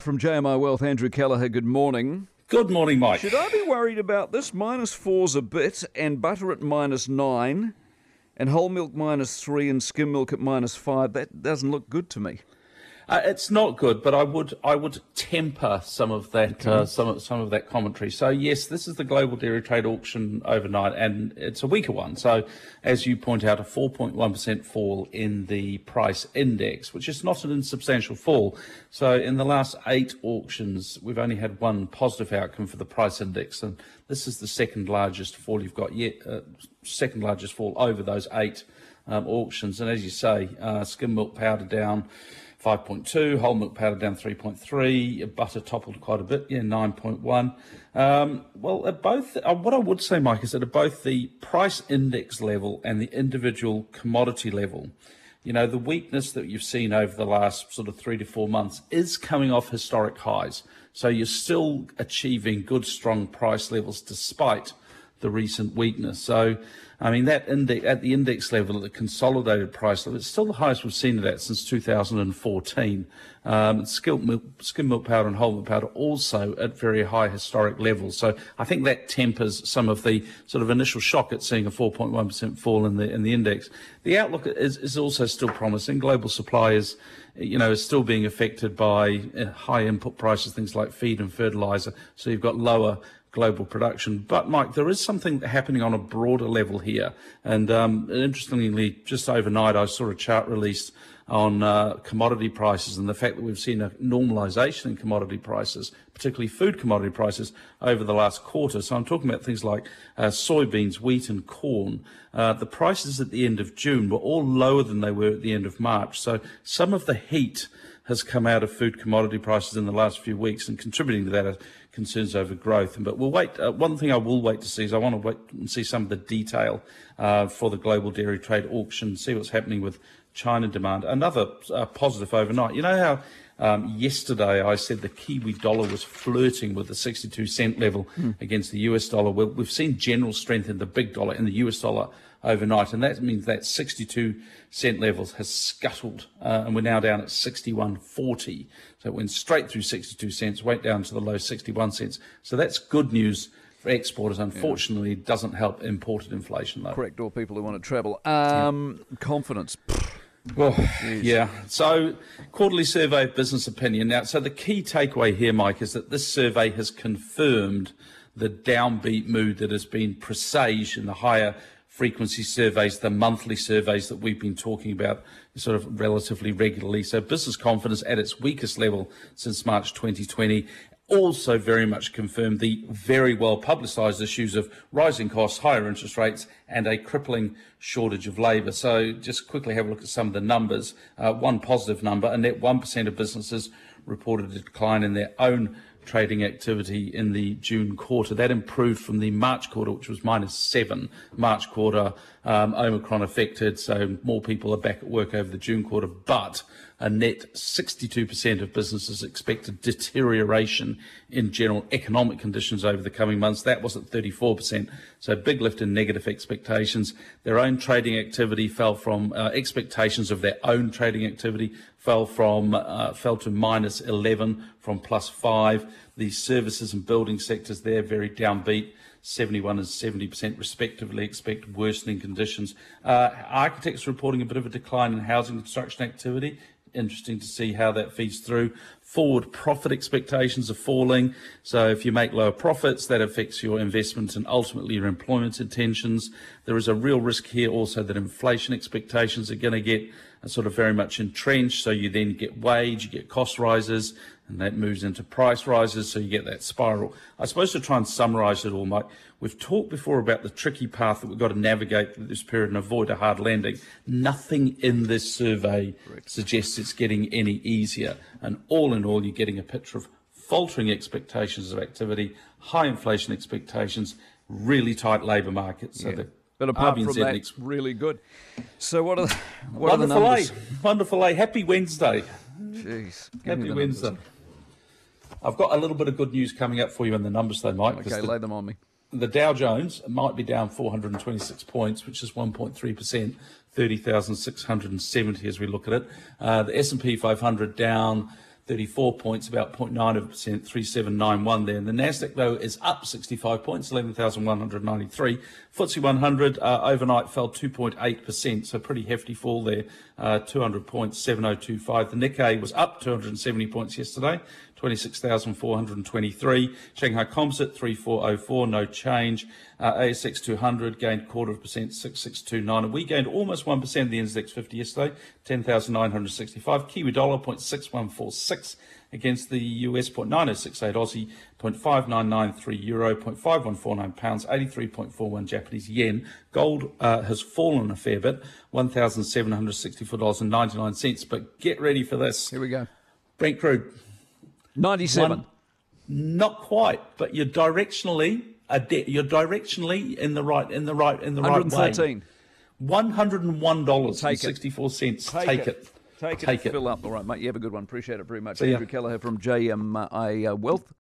From JMI Wealth, Andrew Kelleher, good morning. Good morning, Mike. Should I be worried about this? Minus four's a bit, and butter at minus nine, and whole milk minus three, and skim milk at minus five. That doesn't look good to me. Uh, it's not good, but I would I would temper some of that uh, some of, some of that commentary. So yes, this is the global dairy trade auction overnight, and it's a weaker one. So as you point out, a 4.1 percent fall in the price index, which is not an insubstantial fall. So in the last eight auctions, we've only had one positive outcome for the price index, and this is the second largest fall you've got yet. Uh, second largest fall over those eight um, auctions, and as you say, uh, skim milk powder down. 5.2, whole milk powder down 3.3, butter toppled quite a bit, yeah, 9.1. Um, well, at both, uh, what I would say, Mike, is that at both the price index level and the individual commodity level, you know, the weakness that you've seen over the last sort of three to four months is coming off historic highs. So you're still achieving good, strong price levels despite the recent weakness. So, I mean, that index at the index level, at the consolidated price level, it's still the highest we've seen of that since 2014. Um, skim milk, skim milk powder and whole milk powder also at very high historic levels. So I think that tempers some of the sort of initial shock at seeing a 4.1% fall in the in the index. The outlook is, is also still promising. Global supply is, you know, is still being affected by uh, high input prices, things like feed and fertilizer. So you've got lower global production. But, Mike, there is something happening on a broader level here. And um, interestingly, just overnight, I saw a chart released on uh, commodity prices and the fact that we've seen a normalization in commodity prices, particularly food commodity prices, over the last quarter. So I'm talking about things like uh, soybeans, wheat, and corn. Uh, the prices at the end of June were all lower than they were at the end of March. So some of the heat has come out of food commodity prices in the last few weeks, and contributing to that are concerns over growth. But we'll wait. Uh, one thing I will wait to see is I want to wait and see some of the detail uh, for the global dairy trade auction, see what's happening with China demand. Another uh, positive overnight. You know how um, yesterday I said the Kiwi dollar was flirting with the 62 cent level mm. against the US dollar. Well, we've seen general strength in the big dollar, in the US dollar overnight, and that means that 62 cent levels has scuttled, uh, and we're now down at 61.40. So it went straight through 62 cents, went down to the low 61 cents. So that's good news for exporters. Unfortunately, yeah. doesn't help imported inflation though. Correct, or people who want to travel. Um, yeah. Confidence. Well, yeah. So, quarterly survey of business opinion. Now, so the key takeaway here, Mike, is that this survey has confirmed the downbeat mood that has been presaged in the higher frequency surveys, the monthly surveys that we've been talking about sort of relatively regularly. So business confidence at its weakest level since March 2020 also very much confirmed the very well publicised issues of rising costs, higher interest rates, and a crippling shortage of labour. So, just quickly have a look at some of the numbers. Uh, one positive number: a net 1% of businesses reported a decline in their own trading activity in the June quarter. That improved from the March quarter, which was minus seven. March quarter, um, Omicron affected, so more people are back at work over the June quarter, but a net 62% of businesses expected deterioration in general economic conditions over the coming months. That was at 34%. So big lift in negative expectations. Their own trading activity fell from uh, expectations of their own trading activity fell from uh, fell to minus 11 from plus 5. The services and building sectors there very downbeat. 71 and 70% respectively expect worsening conditions. Uh, architects reporting a bit of a decline in housing construction activity interesting to see how that feeds through. Forward profit expectations are falling. So if you make lower profits, that affects your investment and ultimately your employment intentions. There is a real risk here also that inflation expectations are going to get sort of very much entrenched. So you then get wage, you get cost rises, and that moves into price rises, so you get that spiral. I suppose to try and summarise it all, Mike, we've talked before about the tricky path that we've got to navigate through this period and avoid a hard landing. Nothing in this survey Correct. suggests it's getting any easier, and all in all, you're getting a picture of faltering expectations of activity, high inflation expectations, really tight labour markets. So yeah. But apart from that, it's really good. So what are the, what wonderful are the eh? numbers? A, wonderful A. Happy Wednesday. Jeez. Happy Wednesday. Numbers. I've got a little bit of good news coming up for you in the numbers, though, Mike. Okay, the, lay them on me. The Dow Jones might be down 426 points, which is 1.3%, 30,670 as we look at it. Uh, the S&P 500 down 34 points, about 0.9 of a percent, 3791 there. And the Nasdaq though is up 65 points, 11,193. FTSE 100 uh, overnight fell 2.8 percent, so pretty hefty fall there, uh, 200 points, 7025. The Nikkei was up 270 points yesterday, 26,423. Shanghai Composite 3404, no change. Uh, ASX 200 gained quarter of a percent, 6629. And we gained almost 1% of the NZX 50 yesterday, 10,965. Kiwi dollar 0.6146 against the US 0.9068 Aussie, 0.5993 euro, 0.5149 pounds, 83.41 Japanese yen. Gold uh, has fallen a fair bit, $1,764.99. But get ready for this. Here we go. Brent crude. 97. One, not quite, but you're directionally a de- you're directionally in the right in the right in the right way. 113. One hundred and one dollars Take and it. sixty four cents. Take Take, it. it. Take it, Take it. fill up. All right, mate. You have a good one. Appreciate it very much. See. Andrew Kelleher from JMI Wealth.